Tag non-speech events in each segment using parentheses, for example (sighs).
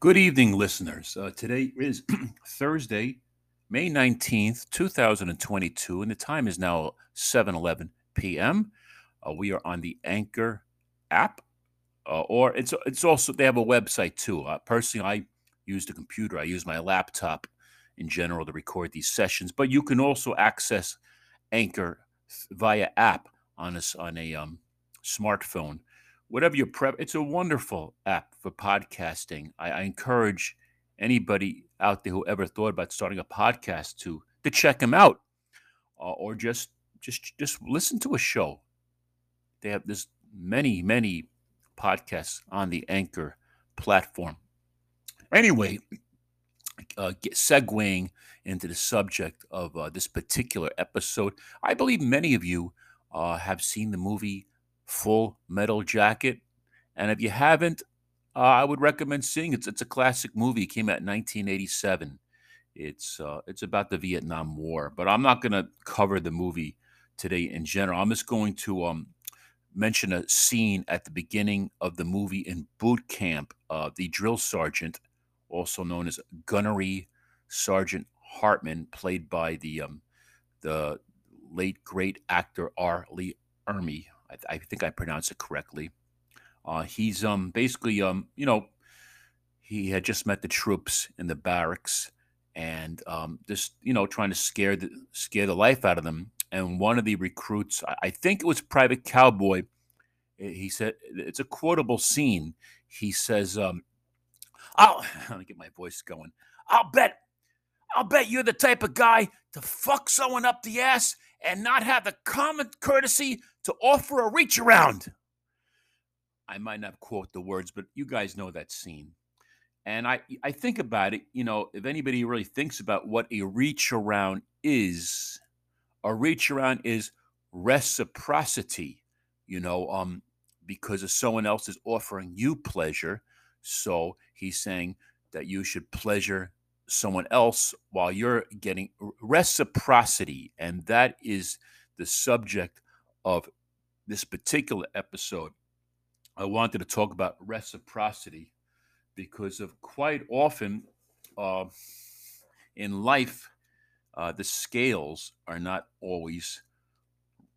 Good evening, listeners. Uh, today is (clears throat) Thursday, May 19th, 2022, and the time is now 7 11 p.m. Uh, we are on the Anchor app, uh, or it's it's also, they have a website too. Uh, personally, I use the computer, I use my laptop in general to record these sessions, but you can also access Anchor via app on a, on a um, smartphone whatever your prep, it's a wonderful app for podcasting. I, I, encourage anybody out there who ever thought about starting a podcast to to check them out, uh, or just just just listen to a show. They have there's many many podcasts on the Anchor platform. Anyway, uh, segueing into the subject of uh, this particular episode, I believe many of you uh, have seen the movie Full Metal Jacket. And if you haven't, uh, I would recommend seeing it. It's, a classic movie. It came out in 1987. It's uh, it's about the Vietnam War, but I'm not going to cover the movie today in general. I'm just going to um, mention a scene at the beginning of the movie in boot camp. Uh, the drill sergeant, also known as Gunnery Sergeant Hartman, played by the um, the late great actor R. Lee Ermey, I, I think I pronounced it correctly. Uh, he's um basically um you know he had just met the troops in the barracks and um, just you know trying to scare the scare the life out of them. And one of the recruits, I, I think it was Private Cowboy, eh, he said it's a quotable scene. He says, um, "I'll (laughs) me get my voice going. I'll bet, I'll bet you're the type of guy to fuck someone up the ass and not have the common courtesy to offer a reach around. I might not quote the words, but you guys know that scene. And I, I think about it, you know, if anybody really thinks about what a reach around is, a reach around is reciprocity, you know, um, because if someone else is offering you pleasure, so he's saying that you should pleasure someone else while you're getting reciprocity. And that is the subject of this particular episode. I wanted to talk about reciprocity because of quite often uh, in life, uh, the scales are not always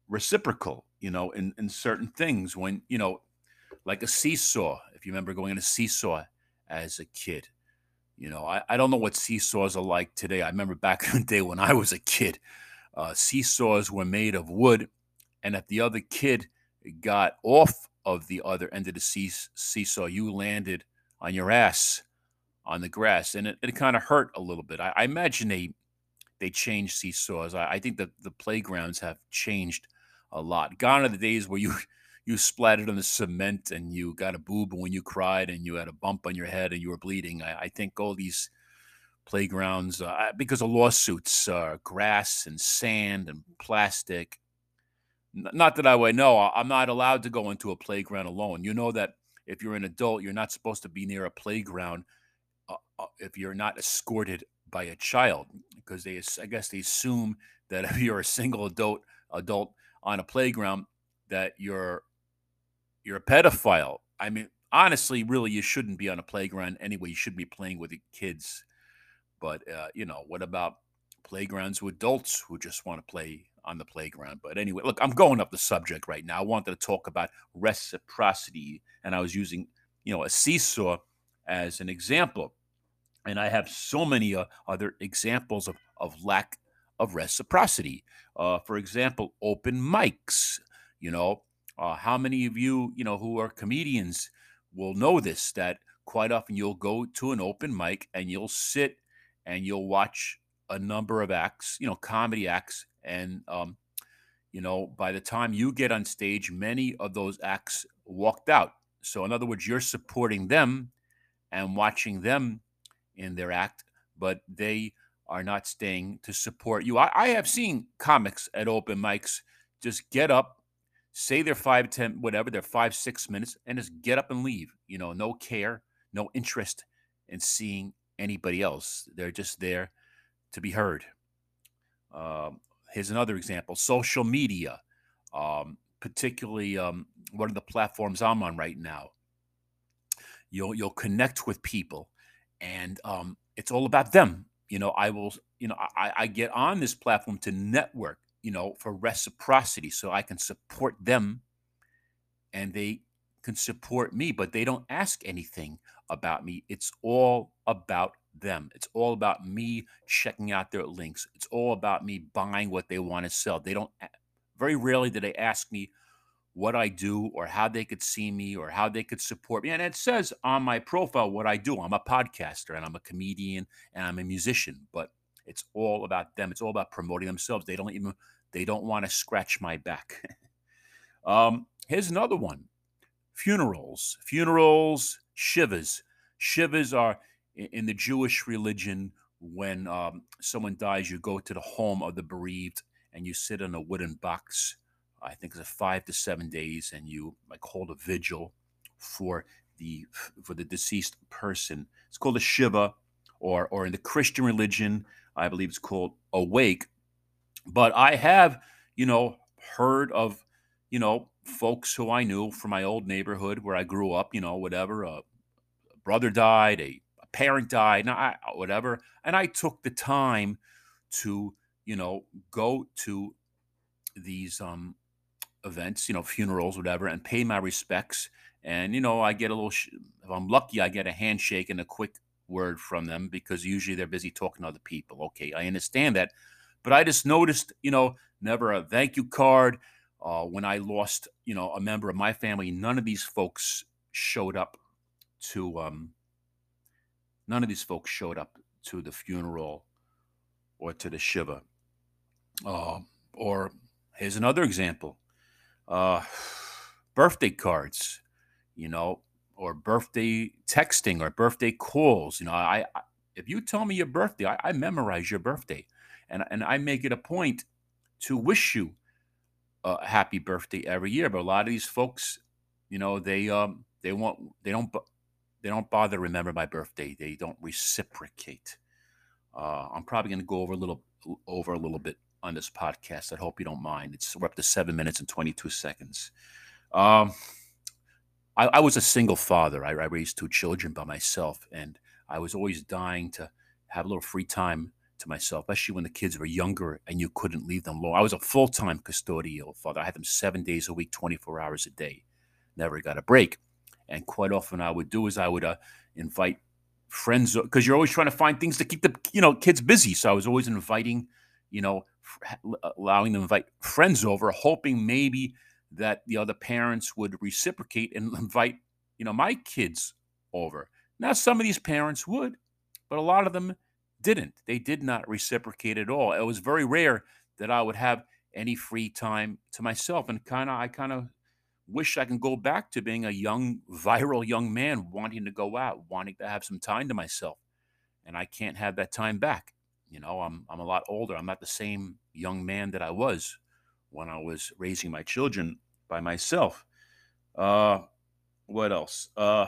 reciprocal, you know, in, in certain things. When, you know, like a seesaw, if you remember going on a seesaw as a kid, you know, I, I don't know what seesaws are like today. I remember back (laughs) in the day when I was a kid, uh, seesaws were made of wood, and if the other kid got off of the other end of the seesaw, you landed on your ass on the grass, and it, it kind of hurt a little bit. I, I, imagine they they changed seesaws. I, I think that the playgrounds have changed a lot. Gone are the days where you you splattered on the cement and you got a boob when you cried and you had a bump on your head and you were bleeding. I, I think all these playgrounds, uh, because of lawsuits, uh, grass and sand and plastic. Not that I would know. I'm not allowed to go into a playground alone. You know that if you're an adult, you're not supposed to be near a playground uh, uh if you're not escorted by a child, because they, I guess, they assume that (laughs) if you're a single adult adult on a playground, that you're you're a pedophile. I mean, honestly, really, you shouldn't be on a playground anyway. You shouldn't be playing with the kids. But uh, you know, what about playgrounds with adults who just want to play on the playground? But anyway, look, I'm going up the subject right now. I wanted to talk about reciprocity, and I was using, you know, a seesaw as an example. And I have so many uh, other examples of, of lack of reciprocity. Uh, for example, open mics. You know, uh, how many of you, you know, who are comedians will know this that quite often you'll go to an open mic and you'll sit and you'll watch a number of acts, you know, comedy acts. And, um, you know, by the time you get on stage, many of those acts walked out. So, in other words, you're supporting them and watching them in their act, but they are not staying to support you. I, I have seen comics at open mics just get up say they're five, ten, whatever, they're five, six minutes, and just get up and leave. You know, no care, no interest in seeing anybody else. They're just there to be heard. Um, here's another example social media, um, particularly um, one of the platforms I'm on right now. You'll, you'll connect with people and um, it's all about them. You know, I will, you know, I, I get on this platform to network, you know, for reciprocity, so I can support them, and they can support me, but they don't ask anything about me. It's all about them. It's all about me checking out their links. It's all about me buying what they want to sell. They don't very rarely do they ask me what I do or how they could see me or how they could support me. And it says on my profile what I do. I'm a podcaster and I'm a comedian and I'm a musician, but it's all about them. It's all about promoting themselves. They don't even they don't want to scratch my back. (laughs) um, here's another one. Funerals. Funerals, shivas. Shivas are in the Jewish religion when um, someone dies, you go to the home of the bereaved and you sit in a wooden box I think it's a five to seven days, and you like hold a vigil for the for the deceased person. It's called a shiva, or or in the Christian religion, I believe it's called awake. But I have, you know, heard of, you know, folks who I knew from my old neighborhood where I grew up, you know, whatever. A, a brother died, a, a parent died, I, whatever, and I took the time to, you know, go to these um events, you know, funerals, whatever, and pay my respects. And you know, I get a little. Sh- if I'm lucky, I get a handshake and a quick word from them because usually they're busy talking to other people. Okay, I understand that, but I just noticed, you know, never a thank you card. Uh, when I lost, you know, a member of my family, none of these folks showed up to. Um, none of these folks showed up to the funeral or to the shiva. Uh, or here's another example uh, (sighs) birthday cards, you know, or birthday texting or birthday calls. You know, I, I if you tell me your birthday, I, I, memorize your birthday, and and I make it a point to wish you a happy birthday every year. But a lot of these folks, you know, they um they want they don't they don't bother remember my birthday. They don't reciprocate. Uh, I'm probably going to go over a little over a little bit on this podcast. I hope you don't mind. It's we're up to seven minutes and 22 seconds. Um, I, I, was a single father. I, I, raised two children by myself, and I was always dying to have a little free time to myself, especially when the kids were younger and you couldn't leave them alone. I was a full time custodial father. I had them seven days a week, 24 hours a day. Never got a break. And quite often, I would do is I would uh, invite friends because you're always trying to find things to keep the you know kids busy. So I was always inviting you know allowing them to invite friends over, hoping maybe that the other parents would reciprocate and (laughs) invite, you know, my kids over. Now, some of these parents would, but a lot of them didn't. They did not reciprocate at all. It was very rare that I would have any free time to myself, and kind of, I kind of wish I can go back to being a young, viral young man, wanting to go out, wanting to have some time to myself, and I can't have that time back. You know, I'm I'm a lot older. I'm not the same young man that I was when I was raising my children by myself. Uh, what else? Uh,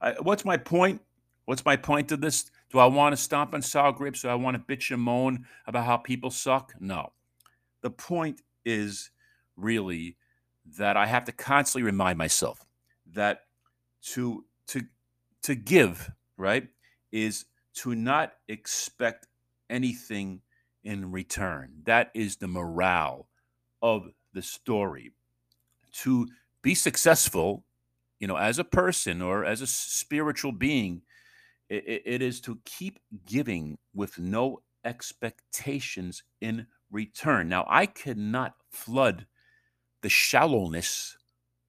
I, what's my point? What's my point to this? Do I want to stomp on sour grapes? Do I want to bitch and moan about how people suck? No. The point is really that I have to constantly remind myself that to to to give right is to not expect anything in return. That is the morale of the story. To be successful, you know, as a person or as a spiritual being, it, it is to keep giving with no expectations in return. Now, I cannot flood the shallowness,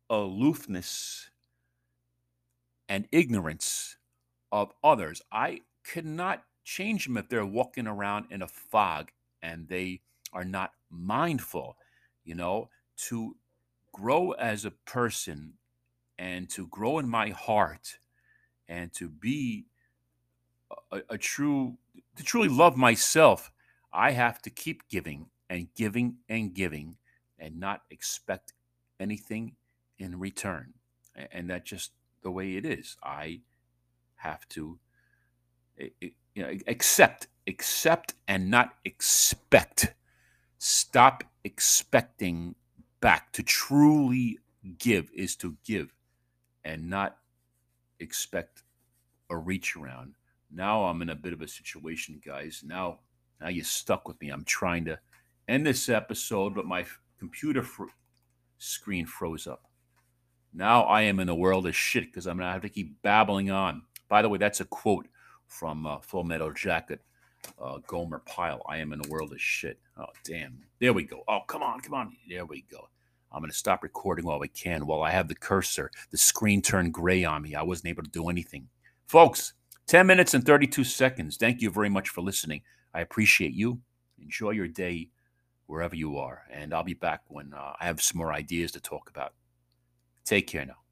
aloofness, and ignorance of others. I cannot change them if they're walking around in a fog and they are not mindful, you know, to grow as a person and to grow in my heart and to be a, a, true to truly love myself i have to keep giving and giving and giving and not expect anything in return. And that's just the way it is. I have to you know, accept, accept, and not expect. Stop expecting back. To truly give is to give, and not expect a reach around. Now I'm in a bit of a situation, guys. Now, now you're stuck with me. I'm trying to end this episode, but my computer fr- screen froze up. Now I am in a world of shit because I'm gonna have to keep babbling on. By the way, that's a quote from uh, Full Metal Jacket, uh, Gomer Pyle. I am in a world of shit. Oh damn! There we go. Oh come on, come on. There we go. I'm gonna stop recording while we can. While I have the cursor, the screen turned gray on me. I wasn't able to do anything, folks. 10 minutes and 32 seconds. Thank you very much for listening. I appreciate you. Enjoy your day wherever you are. And I'll be back when uh, I have some more ideas to talk about. Take care now.